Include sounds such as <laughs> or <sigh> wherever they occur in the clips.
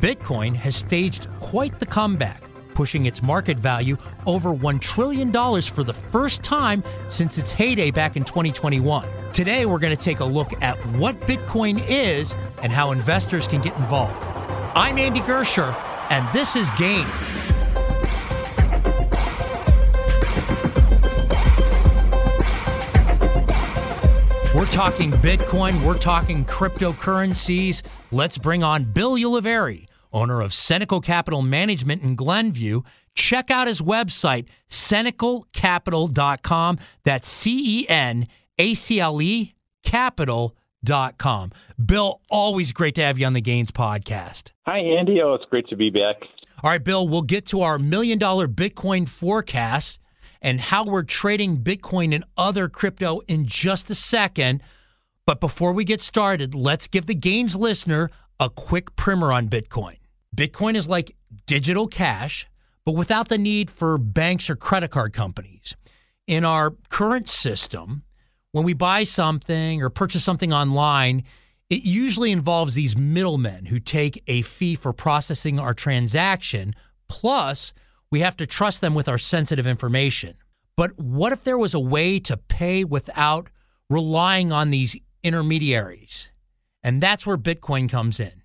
Bitcoin has staged quite the comeback, pushing its market value over $1 trillion for the first time since its heyday back in 2021. Today, we're going to take a look at what Bitcoin is and how investors can get involved. I'm Andy Giersher, and this is Gains. We're talking Bitcoin, we're talking cryptocurrencies. Let's bring on Bill Ulivieri, owner of Cenacle Capital Management in Glenview. Check out his website, cenaclecapital.com. That's C E N A C L E capital.com. Bill, always great to have you on the Gains podcast. Hi, Andy. Oh, it's great to be back. All right, Bill, we'll get to our million dollar Bitcoin forecast and how we're trading Bitcoin and other crypto in just a second. But before we get started, let's give the Gains listener a quick primer on Bitcoin. Bitcoin is like digital cash, but without the need for banks or credit card companies. In our current system, when we buy something or purchase something online, it usually involves these middlemen who take a fee for processing our transaction. Plus, we have to trust them with our sensitive information. But what if there was a way to pay without relying on these intermediaries? And that's where Bitcoin comes in.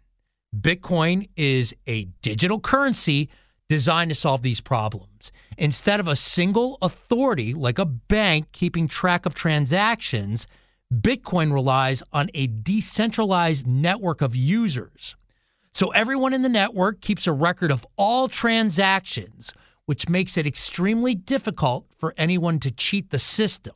Bitcoin is a digital currency designed to solve these problems. Instead of a single authority like a bank keeping track of transactions, Bitcoin relies on a decentralized network of users. So everyone in the network keeps a record of all transactions, which makes it extremely difficult for anyone to cheat the system.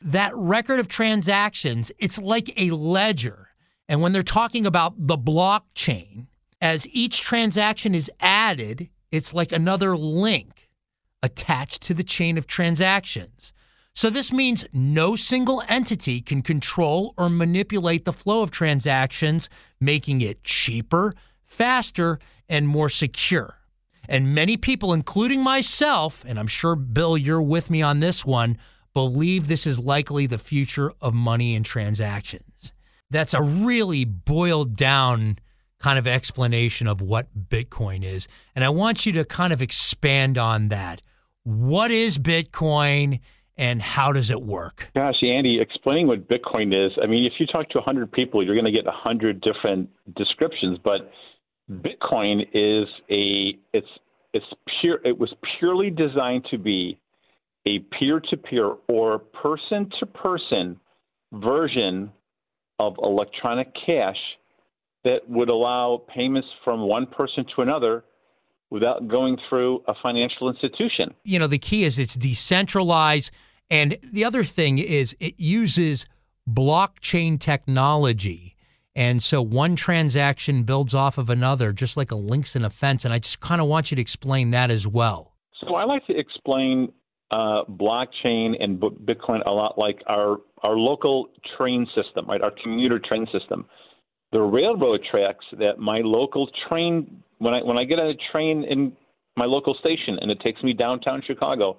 That record of transactions, it's like a ledger. And when they're talking about the blockchain, as each transaction is added, it's like another link attached to the chain of transactions. So this means no single entity can control or manipulate the flow of transactions, making it cheaper, faster, and more secure. And many people, including myself, and I'm sure, Bill, you're with me on this one, believe this is likely the future of money and transactions. That's a really boiled down kind of explanation of what Bitcoin is. And I want you to kind of expand on that. What is Bitcoin and how does it work? Gosh, Andy, explaining what Bitcoin is, I mean, if you talk to 100 people, you're going to get 100 different descriptions, but Bitcoin is a it's it's pure it was purely designed to be a peer-to-peer or person-to-person version of electronic cash that would allow payments from one person to another without going through a financial institution. You know, the key is it's decentralized and the other thing is it uses blockchain technology and so one transaction builds off of another, just like a links in a fence. And I just kind of want you to explain that as well. So I like to explain uh, blockchain and Bitcoin a lot like our our local train system, right? Our commuter train system. The railroad tracks that my local train when I when I get on a train in my local station and it takes me downtown Chicago,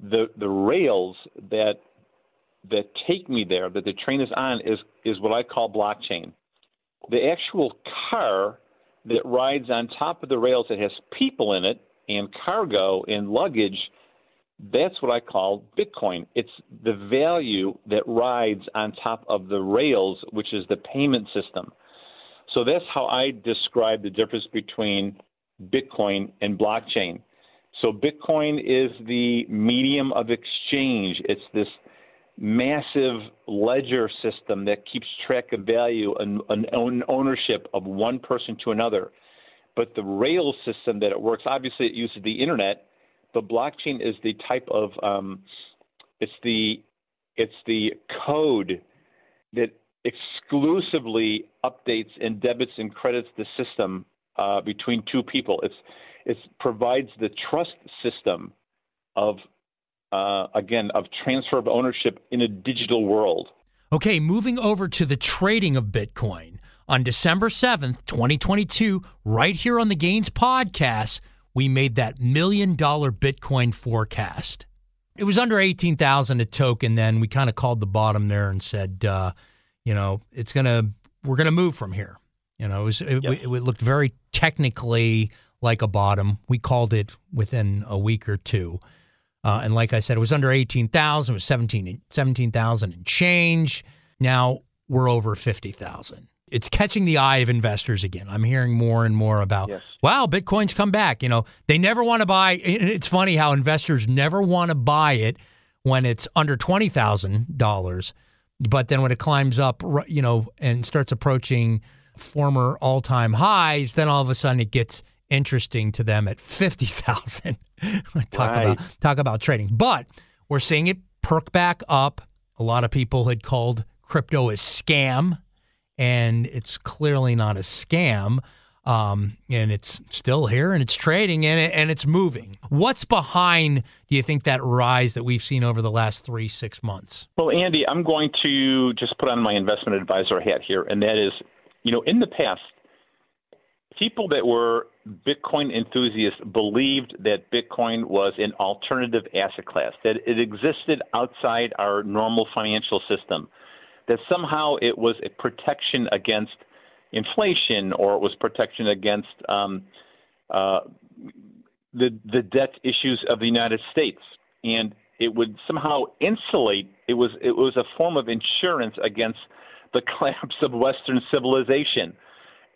the the rails that that take me there that the train is on is is what I call blockchain. The actual car that rides on top of the rails that has people in it and cargo and luggage that's what I call Bitcoin. It's the value that rides on top of the rails, which is the payment system. So that's how I describe the difference between Bitcoin and blockchain. So Bitcoin is the medium of exchange. It's this massive ledger system that keeps track of value and, and ownership of one person to another. But the rail system that it works, obviously, it uses the internet but blockchain is the type of um, it's the it's the code that exclusively updates and debits and credits the system uh, between two people. It's it provides the trust system of uh, again of transfer of ownership in a digital world. Okay, moving over to the trading of Bitcoin on December seventh, twenty twenty two, right here on the Gains podcast we made that million dollar Bitcoin forecast. It was under 18,000 a token then. We kind of called the bottom there and said, uh, you know, it's going to, we're going to move from here. You know, it, was, it, yep. it, it looked very technically like a bottom. We called it within a week or two. Uh, and like I said, it was under 18,000, it was 17,000 17, and change. Now we're over 50,000 it's catching the eye of investors again. I'm hearing more and more about, yes. wow, Bitcoin's come back. You know, they never want to buy. It's funny how investors never want to buy it when it's under twenty thousand dollars, but then when it climbs up, you know, and starts approaching former all-time highs, then all of a sudden it gets interesting to them at fifty thousand. <laughs> talk right. about talk about trading, but we're seeing it perk back up. A lot of people had called crypto a scam and it's clearly not a scam. Um, and it's still here and it's trading and, it, and it's moving. What's behind, do you think, that rise that we've seen over the last three, six months? Well, Andy, I'm going to just put on my investment advisor hat here, and that is, you know, in the past, people that were Bitcoin enthusiasts believed that Bitcoin was an alternative asset class, that it existed outside our normal financial system that somehow it was a protection against inflation or it was protection against um, uh, the the debt issues of the United States, and it would somehow insulate. It was it was a form of insurance against the <laughs> collapse of Western civilization,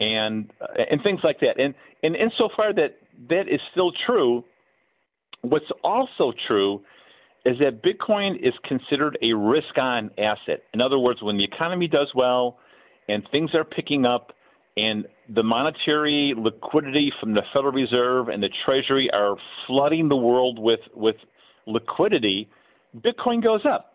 and uh, and things like that. And and insofar that that is still true, what's also true is that Bitcoin is considered a risk on asset. In other words, when the economy does well and things are picking up and the monetary liquidity from the Federal Reserve and the Treasury are flooding the world with, with liquidity, Bitcoin goes up.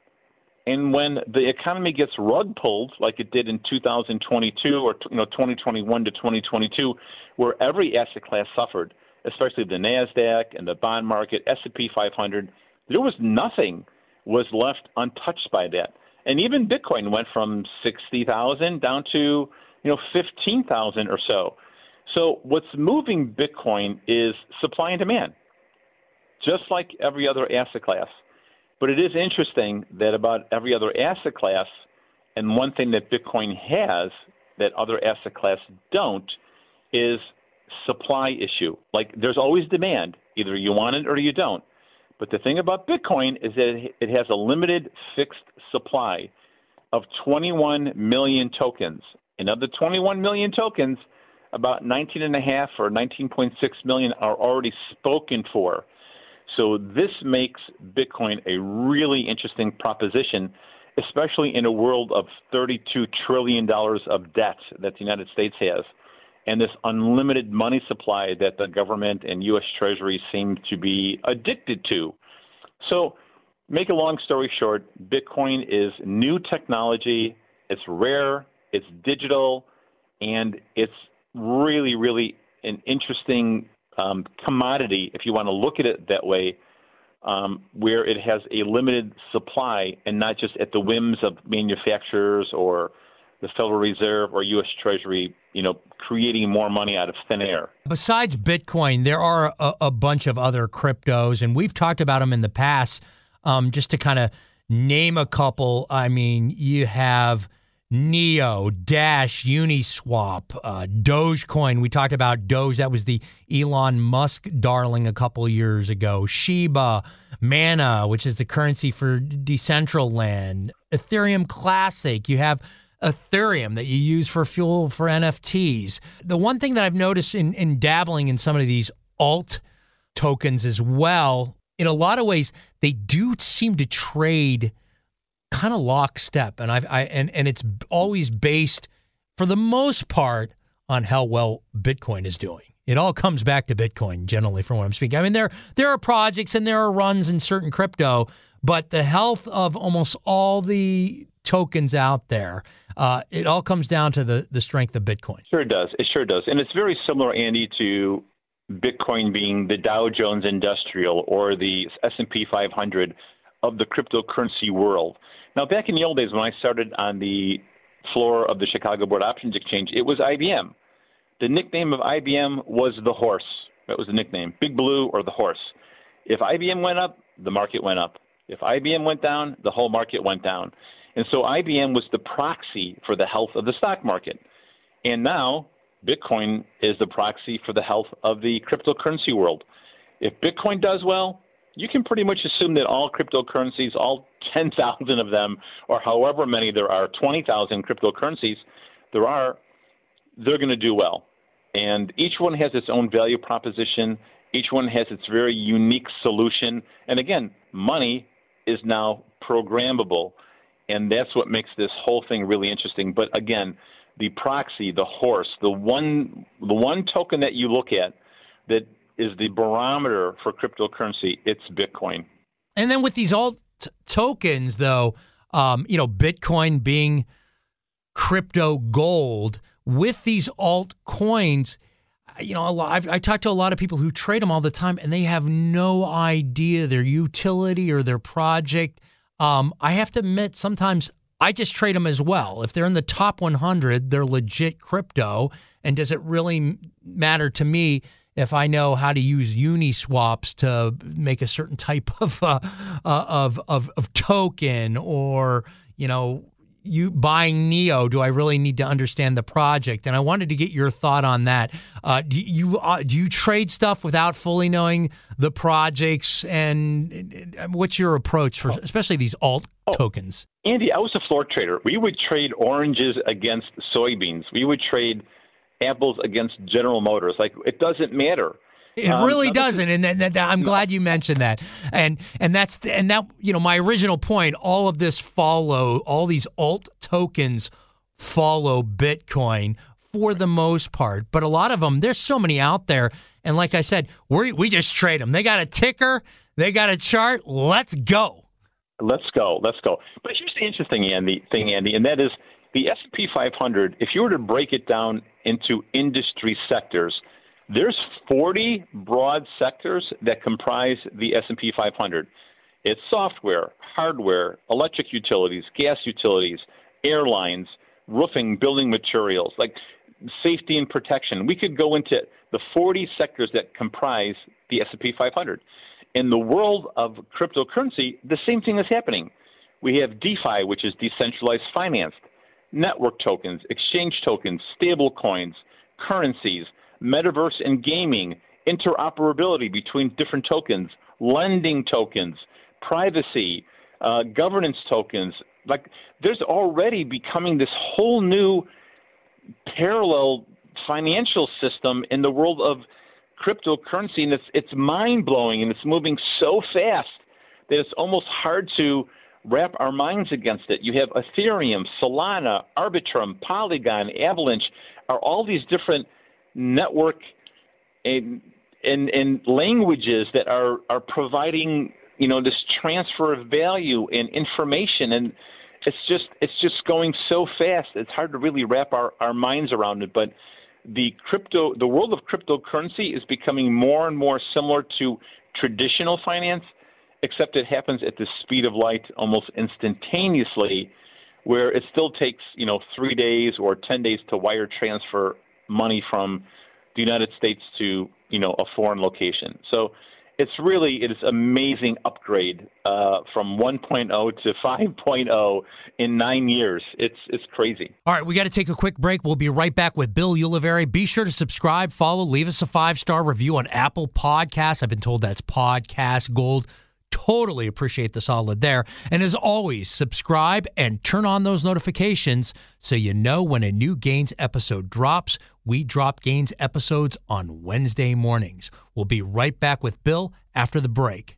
And when the economy gets rug pulled, like it did in 2022 or you know 2021 to 2022, where every asset class suffered, especially the Nasdaq and the bond market, S&P 500, there was nothing was left untouched by that. And even Bitcoin went from 60,000 down to, you know, 15,000 or so. So what's moving Bitcoin is supply and demand, just like every other asset class. But it is interesting that about every other asset class, and one thing that Bitcoin has that other asset class don't, is supply issue. Like there's always demand. Either you want it or you don't. But the thing about Bitcoin is that it has a limited fixed supply of 21 million tokens. And of the 21 million tokens, about 19.5 or 19.6 million are already spoken for. So this makes Bitcoin a really interesting proposition, especially in a world of $32 trillion of debt that the United States has and this unlimited money supply that the government and U.S. Treasury seem to be addicted to. So, make a long story short, Bitcoin is new technology. It's rare, it's digital, and it's really, really an interesting um, commodity if you want to look at it that way um, where it has a limited supply and not just at the whims of manufacturers or the Federal Reserve or U.S. Treasury, you know, creating more money out of thin air. Besides Bitcoin, there are a, a bunch of other cryptos, and we've talked about them in the past. Um, just to kind of name a couple, I mean, you have Neo, Dash, Uniswap, uh, Dogecoin. We talked about Doge. That was the Elon Musk darling a couple years ago. Shiba, Mana, which is the currency for Decentraland. Ethereum Classic. You have Ethereum that you use for fuel for NFTs. The one thing that I've noticed in, in dabbling in some of these alt tokens as well, in a lot of ways, they do seem to trade – kind of lockstep, and I've I and and it's always based for the most part on how well Bitcoin is doing. It all comes back to Bitcoin generally, from what I'm speaking. I mean, there there are projects and there are runs in certain crypto, but the health of almost all the tokens out there, uh, it all comes down to the the strength of Bitcoin. Sure it does. It sure does, and it's very similar, Andy, to Bitcoin being the Dow Jones Industrial or the S&P 500 of the cryptocurrency world. Now, back in the old days when I started on the floor of the Chicago Board Options Exchange, it was IBM. The nickname of IBM was the horse. That was the nickname, Big Blue or the horse. If IBM went up, the market went up. If IBM went down, the whole market went down. And so IBM was the proxy for the health of the stock market. And now Bitcoin is the proxy for the health of the cryptocurrency world. If Bitcoin does well, you can pretty much assume that all cryptocurrencies, all <laughs> 10,000 of them, or however many there are, 20,000 cryptocurrencies there are, they're going to do well. And each one has its own value proposition. Each one has its very unique solution. And again, money is now programmable. And that's what makes this whole thing really interesting. But again, the proxy, the horse, the one, the one token that you look at that is the barometer for cryptocurrency. It's Bitcoin. And then with these alt tokens, though, um, you know, Bitcoin being crypto gold, with these altcoins, you know, I've, I talk to a lot of people who trade them all the time, and they have no idea their utility or their project. Um, I have to admit, sometimes I just trade them as well. If they're in the top 100, they're legit crypto. And does it really matter to me if I know how to use Uniswaps to make a certain type <laughs> of uh, uh, of, of of token, or you know, you buying Neo, do I really need to understand the project? And I wanted to get your thought on that. Uh, do you uh, do you trade stuff without fully knowing the projects, and, what's your approach for especially these alt oh, tokens? Andy, I was a floor trader. We would trade oranges against soybeans. We would trade apples against General Motors. Like it doesn't matter. It um, really doesn't, and that, that, I'm glad you mentioned that. And and that's and that you know my original point. All of this follow all these alt tokens follow Bitcoin for the most part, but a lot of them there's so many out there. And like I said, we we just trade them. They got a ticker, they got a chart. Let's go. Let's go. Let's go. But here's the interesting Andy thing, Andy, and that is the S&P 500, if you were to break it down into industry sectors, there's 40 broad sectors that comprise the S&P 500. It's software, hardware, electric utilities, gas utilities, airlines, roofing, building materials, like safety and protection. We could go into the 40 sectors that comprise the S&P 500. In the world of cryptocurrency, the same thing is happening. We have DeFi, which is decentralized finance network tokens, exchange tokens, stable coins, currencies, metaverse and gaming, interoperability between different tokens, lending tokens, privacy, uh, governance tokens. Like there's already becoming this whole new parallel financial system in the world of cryptocurrency, and it's it's mind blowing and it's moving so fast that it's almost hard to wrap our minds against it. You have Ethereum, Solana, Arbitrum, Polygon, Avalanche, are all these different network and, and, and languages that are, are providing you know this transfer of value and information. And it's just it's just going so fast it's hard to really wrap our, our minds around it. But the crypto the world of cryptocurrency is becoming more and more similar to traditional finance except it happens at the speed of light almost instantaneously, where it still takes you know three days or ten days to wire transfer money from the United States to you know a foreign location. So it's really it is amazing upgrade uh, from 1.0 to 5.0 in nine years. It's it's crazy. All right, we got to take a quick break. We'll be right back with Bill Ulivieri. Be sure to subscribe, follow, leave us a five star review on Apple Podcasts. I've been told that's podcast gold. Totally appreciate the solid there. And as always, subscribe and turn on those notifications so you know when a new Gains episode drops. We drop Gains episodes on Wednesday mornings. We'll be right back with Bill after the break.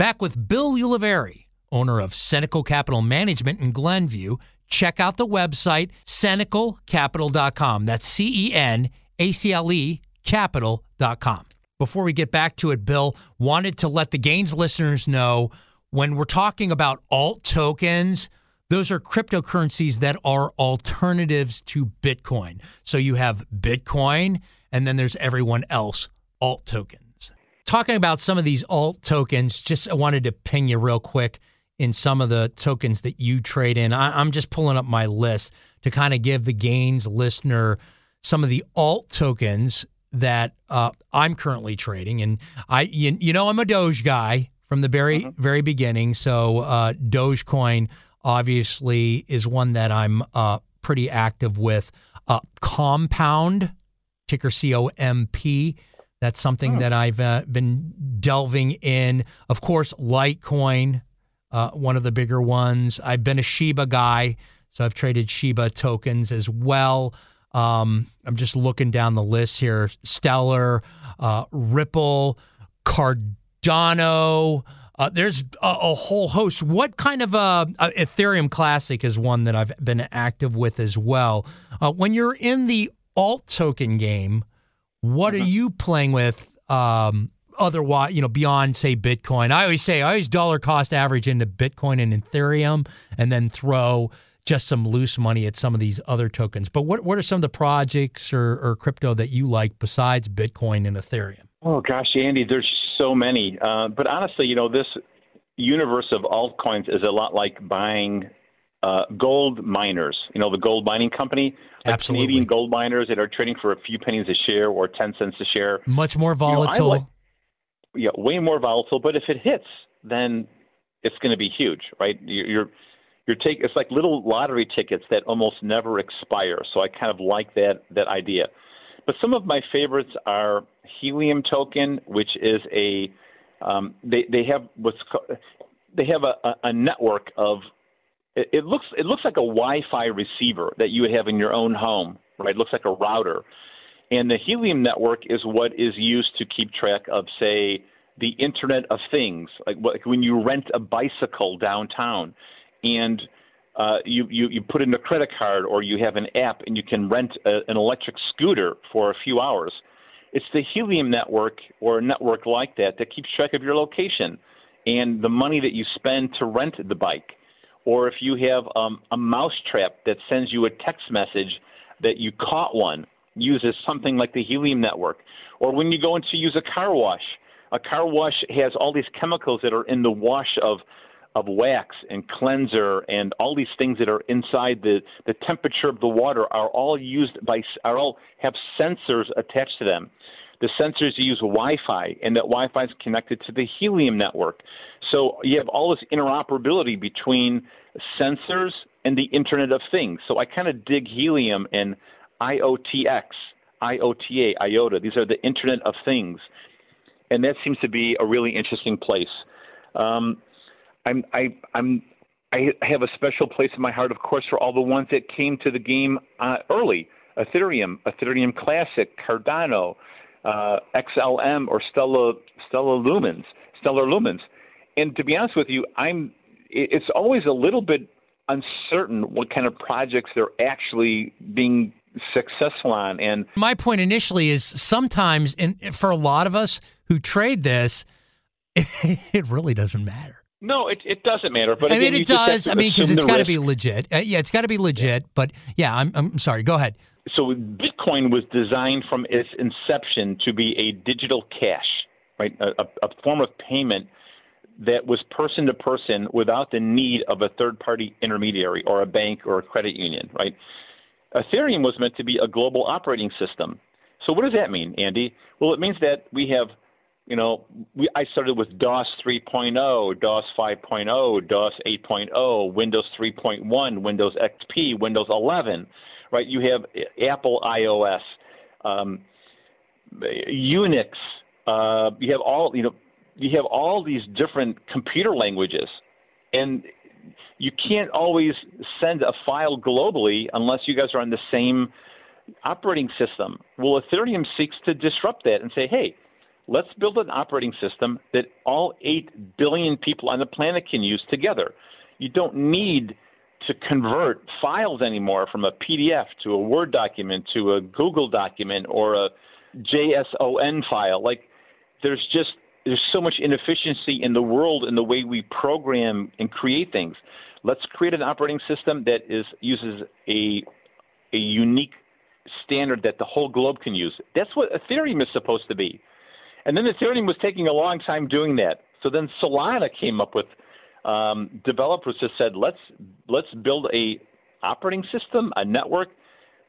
Back with Bill Ulivieri, owner of Cenacle Capital Management in Glenview check out the website, cenaclecapital.com. That's C E N A C L E capital.com. Before we get back to it, Bill, wanted to let the Gains listeners know when we're talking about alt tokens, those are cryptocurrencies that are alternatives to Bitcoin. So you have Bitcoin, and then there's everyone else, alt tokens. Talking about some of these alt tokens, just I wanted to ping you real quick in some of the tokens that you trade in. I, am just pulling up my list to kind of give the gains listener some of the alt tokens that uh, I'm currently trading. And I, you, you, know, I'm a Doge guy from the very, uh-huh. very beginning. So uh, Dogecoin obviously is one that I'm uh, pretty active with. Uh, Compound, ticker C O M P. That's something oh. that I've uh, been delving in. Of course, Litecoin, uh, one of the bigger ones. I've been a Shiba guy, so I've traded Shiba tokens as well. Um, I'm just looking down the list here: Stellar, uh, Ripple, Cardano. Uh, there's a, a, whole host. What kind of uh, Ethereum Classic is one that I've been active with as well. Uh, when you're in the alt token game, what mm-hmm. are you playing with? Um, otherwise, you know, beyond say Bitcoin. I always say I always dollar cost average into Bitcoin and Ethereum, and then throw just some loose money at some of these other tokens. But what what are some of the projects or, or crypto that you like besides Bitcoin and Ethereum? Oh gosh, Andy, there's so many. Uh, but honestly, you know, this universe of altcoins is a lot like buying uh, gold miners. You know, the gold mining company, like Absolutely. Canadian gold miners that are trading for a few pennies a share or ten cents a share. Much more volatile. You know, like, yeah, way more volatile. But if it hits, then it's going to be huge, right? You're you're take it's like little lottery tickets that almost never expire. So I kind of like that that idea. But some of my favorites are Helium Token, which is a um, they they have what's called, they have a, a network of it, it looks it looks like a Wi-Fi receiver that you would have in your own home, right? It looks like a router, and the Helium network is what is used to keep track of, say, the Internet of Things, like, like when you rent a bicycle downtown, and uh, you, you you put in a credit card or you have an app and you can rent a, an electric scooter for a few hours. It's the Helium network or a network like that that keeps track of your location and the money that you spend to rent the bike. Or if you have um, a mousetrap that sends you a text message that you caught one, uses something like the Helium network. Or when you go in to use a car wash, a car wash has all these chemicals that are in the wash of of wax and cleanser and all these things that are inside the the temperature of the water are all used by are all have sensors attached to them. The sensors use Wi-Fi, and that Wi-Fi is connected to the Helium network. So you have all this interoperability between sensors and the Internet of Things. So I kind of dig Helium and IOTX, IOTA, IOTA. These are the Internet of Things, and that seems to be a really interesting place. Um, I'm I, I'm I have a special place in my heart, of course, for all the ones that came to the game uh, early: Ethereum, Ethereum Classic, Cardano, uh, XLM, or Stellar Stellar Lumens, Stellar Lumens. And to be honest with you, I'm. It's always a little bit uncertain what kind of projects they're actually being successful on. And my point initially is sometimes, and for a lot of us who trade this, <laughs> it really doesn't matter. No, it, it doesn't matter. But I again, mean, it does. I mean, because it's got to be legit. Uh, yeah, it's got to be legit. Yeah. But yeah, I'm, I'm sorry. Go ahead. So Bitcoin was designed from its inception to be a digital cash, right? A, a form of payment that was person to person without the need of a third party intermediary or a bank or a credit union, right? Ethereum was meant to be a global operating system. So what does that mean, Andy? Well, it means that we have you know, we, I started with DOS 3.0, DOS 5.0, DOS 8.0, Windows 3.1, Windows XP, Windows 11, right? You have Apple iOS, um, Unix. Uh, you have all, you know, you have all these different computer languages, and you can't always send a file globally unless you guys are on the same operating system. Well, Ethereum seeks to disrupt that and say, hey Let's build an operating system that all 8 billion people on the planet can use together. You don't need to convert files anymore from a PDF to a Word document to a Google document or a JSON file. Like there's just there's so much inefficiency in the world in the way we program and create things. Let's create an operating system that is uses a a unique standard that the whole globe can use. That's what Ethereum is supposed to be. And then Ethereum was taking a long time doing that. So then Solana came up with um, developers just said let's let's build a operating system, a network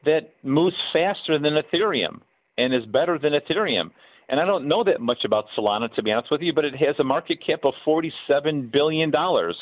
that moves faster than Ethereum and is better than Ethereum. And I don't know that much about Solana to be honest with you, but it has a market cap of forty-seven billion dollars.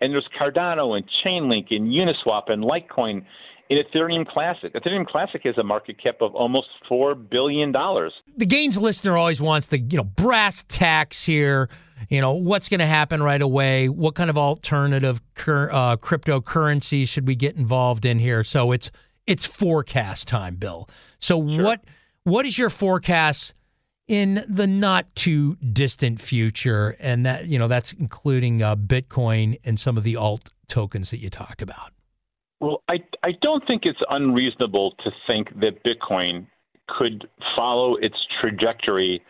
And there's Cardano and Chainlink and Uniswap and Litecoin in Ethereum Classic. Ethereum Classic has a market cap of almost four billion dollars. The gains listener always wants the you know brass tacks here. You know what's going to happen right away. What kind of alternative cur- uh, cryptocurrency should we get involved in here? So it's it's forecast time, Bill. So sure. what what is your forecast? in the not too distant future, and that you know that's including uh, Bitcoin and some of the alt tokens that you talked about. Well, I, I don't think it's unreasonable to think that Bitcoin could follow its trajectory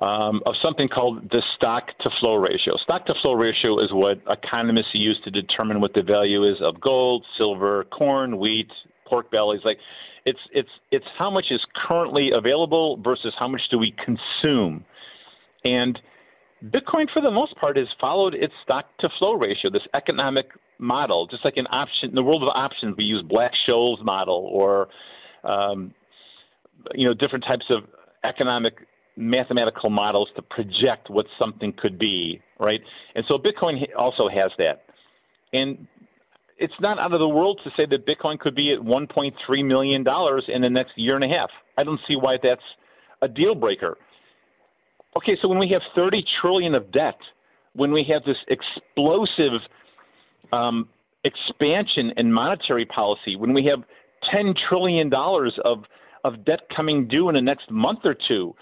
um, of something called the stock to flow ratio. Stock to flow ratio is what economists use to determine what the value is of gold, silver, corn, wheat, pork bellies. Like it's it's it's how much is currently available versus how much do we consume. And Bitcoin, for the most part, has followed its stock to flow ratio, this economic model, just like an option in the world of options, we use Black Scholes model or um, you know different types of economic mathematical models to project what something could be, right? And so Bitcoin also has that. And it's not out of the world to say that Bitcoin could be at 1.3 million dollars in the next year and a half. I don't see why that's a deal breaker. Okay, so when we have 30 trillion of debt, when we have this explosive um, expansion in monetary policy, when we have 10 trillion dollars of of debt coming due in the next month or two,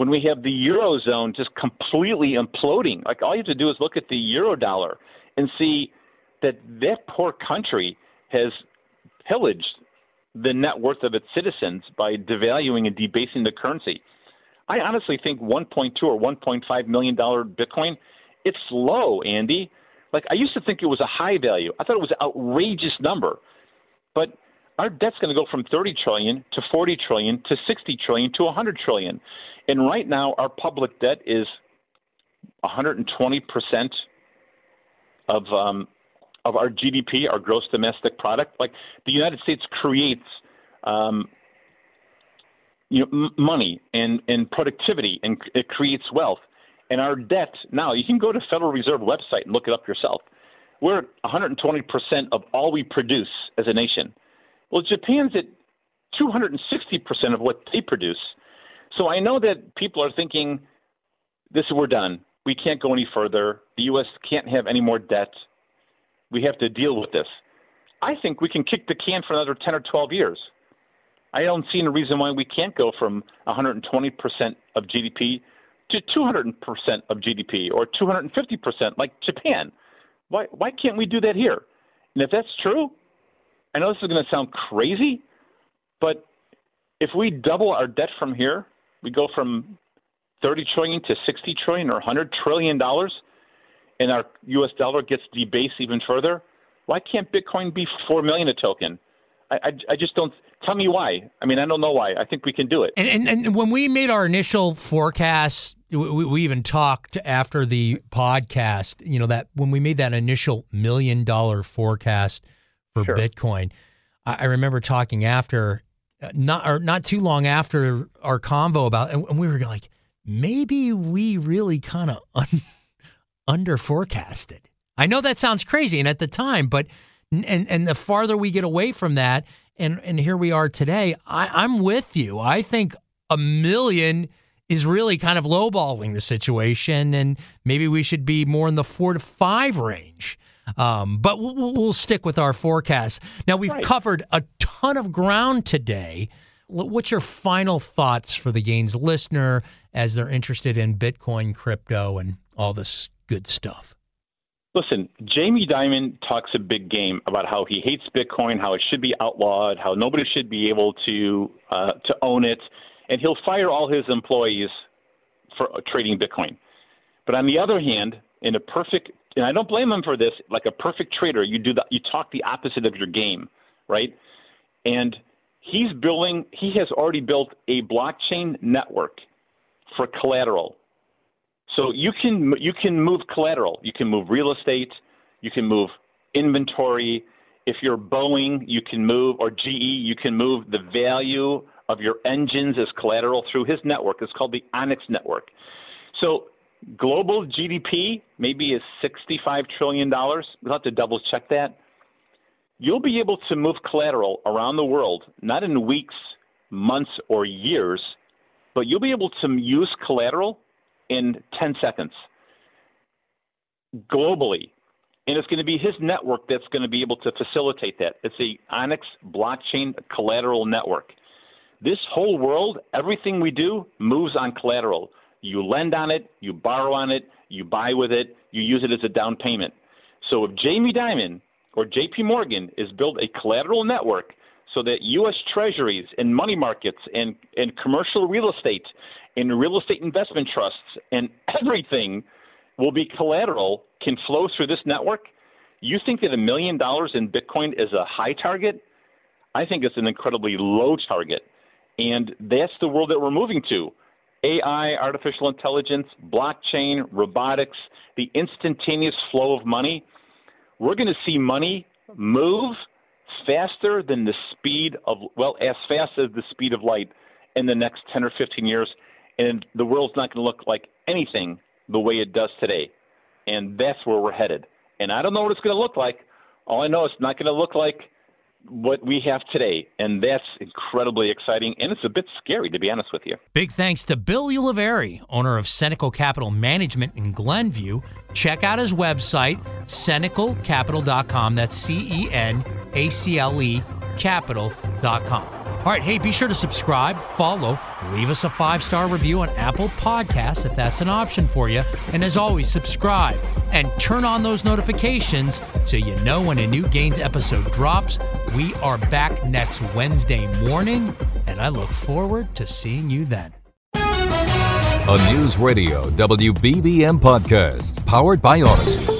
when we have the eurozone just completely imploding, like all you have to do is look at the euro dollar and see that that poor country has pillaged the net worth of its citizens by devaluing and debasing the currency. I honestly think 1.2 or 1.5 million dollar Bitcoin, it's low, Andy. Like I used to think it was a high value. I thought it was an outrageous number. But our debt's going to go from 30 trillion to 40 trillion to 60 trillion to 100 trillion. And right now our public debt is 120 percent of um, of our GDP, our gross domestic product. Like the United States creates, um, you know, m- money and, and productivity, and it creates wealth. And our debt now, you can go to Federal Reserve website and look it up yourself. We're 120% of all we produce as a nation. Well, Japan's at 260% of what they produce. So I know that people are thinking, this we're done. We can't go any further. The U.S. can't have any more debt we have to deal with this. I think we can kick the can for another 10 or 12 years. I don't see any reason why we can't go from 120% of GDP to 200% of GDP or 250% like Japan. Why, why can't we do that here? And if that's true, I know this is going to sound crazy, but if we double our debt from here, we go from 30 trillion to 60 trillion or 100 trillion dollars – and our U.S. dollar gets debased even further, why can't Bitcoin be four million a token? I, I, I, just don't. Tell me why. I mean, I don't know why. I think we can do it. And and, and when we made our initial forecast, we, we even talked after the podcast. You know that when we made that initial million dollar forecast for sure. Bitcoin, I, I remember talking after, uh, not or not too long after our convo about, and we were like, maybe we really kind of. Un- <laughs> under forecasted. I know that sounds crazy, and at the time, but and and the farther we get away from that, and and here we are today, I, I'm with you. I think a million is really kind of lowballing the situation, and maybe we should be more in the four to five range. Um, but we'll, we'll, stick with our forecast. Now we've right. covered a ton of ground today. What's your final thoughts for the Gains listener as they're interested in Bitcoin, crypto, and all this good stuff. Listen, Jamie Dimon talks a big game about how he hates Bitcoin, how it should be outlawed, how nobody should be able to uh, to own it, and he'll fire all his employees for trading Bitcoin. But on the other hand, in a perfect, and I don't blame him for this, like a perfect trader, you do the, you talk the opposite of your game, right? And he's building, he has already built a blockchain network for collateral so you can you can move collateral, you can move real estate, you can move inventory. If you're Boeing, you can move, or GE, you can move the value of your engines as collateral through his network. It's called the Onyx network. So global GDP maybe is $65 trillion. We'll have to double check that. You'll be able to move collateral around the world, not in weeks, months, or years, but you'll be able to use collateral in 10 seconds globally. And it's going to be his network that's going to be able to facilitate that. It's the Onyx blockchain collateral network. This whole world, everything we do moves on collateral. You lend on it, you borrow on it, you buy with it, you use it as a down payment. So if Jamie Dimon or JP Morgan is build a collateral network so that U.S. Treasuries and money markets and, and commercial real estate and real estate investment trusts and <laughs> everything will be collateral can flow through this network. You think that a million dollars in Bitcoin is a high target? I think it's an incredibly low target. And that's the world that we're moving to. AI, artificial intelligence, blockchain, robotics, the instantaneous flow of money. We're going to see money move faster than the speed of, well, as fast as the speed of light in the next 10 or 15 years and the world's not going to look like anything the way it does today. And that's where we're headed. And I don't know what it's going to look like. all I know is it's not going to look like what we have today. And that's incredibly exciting. And it's a bit scary, to be honest with you. Big thanks to Bill Ulivieri, owner of Cenacle Capital Management in Glenview. Check out his website, cenaclecapital.com. That's C E N A C L E capital.com. All right, hey, be sure to subscribe, follow, leave us a five star review on Apple Podcasts if that's an option for you. And as always, subscribe and turn on those notifications so you know when a new Gains episode drops. We are back next Wednesday morning, and I look forward to seeing you then. A News Radio WBBM podcast powered by Audacy.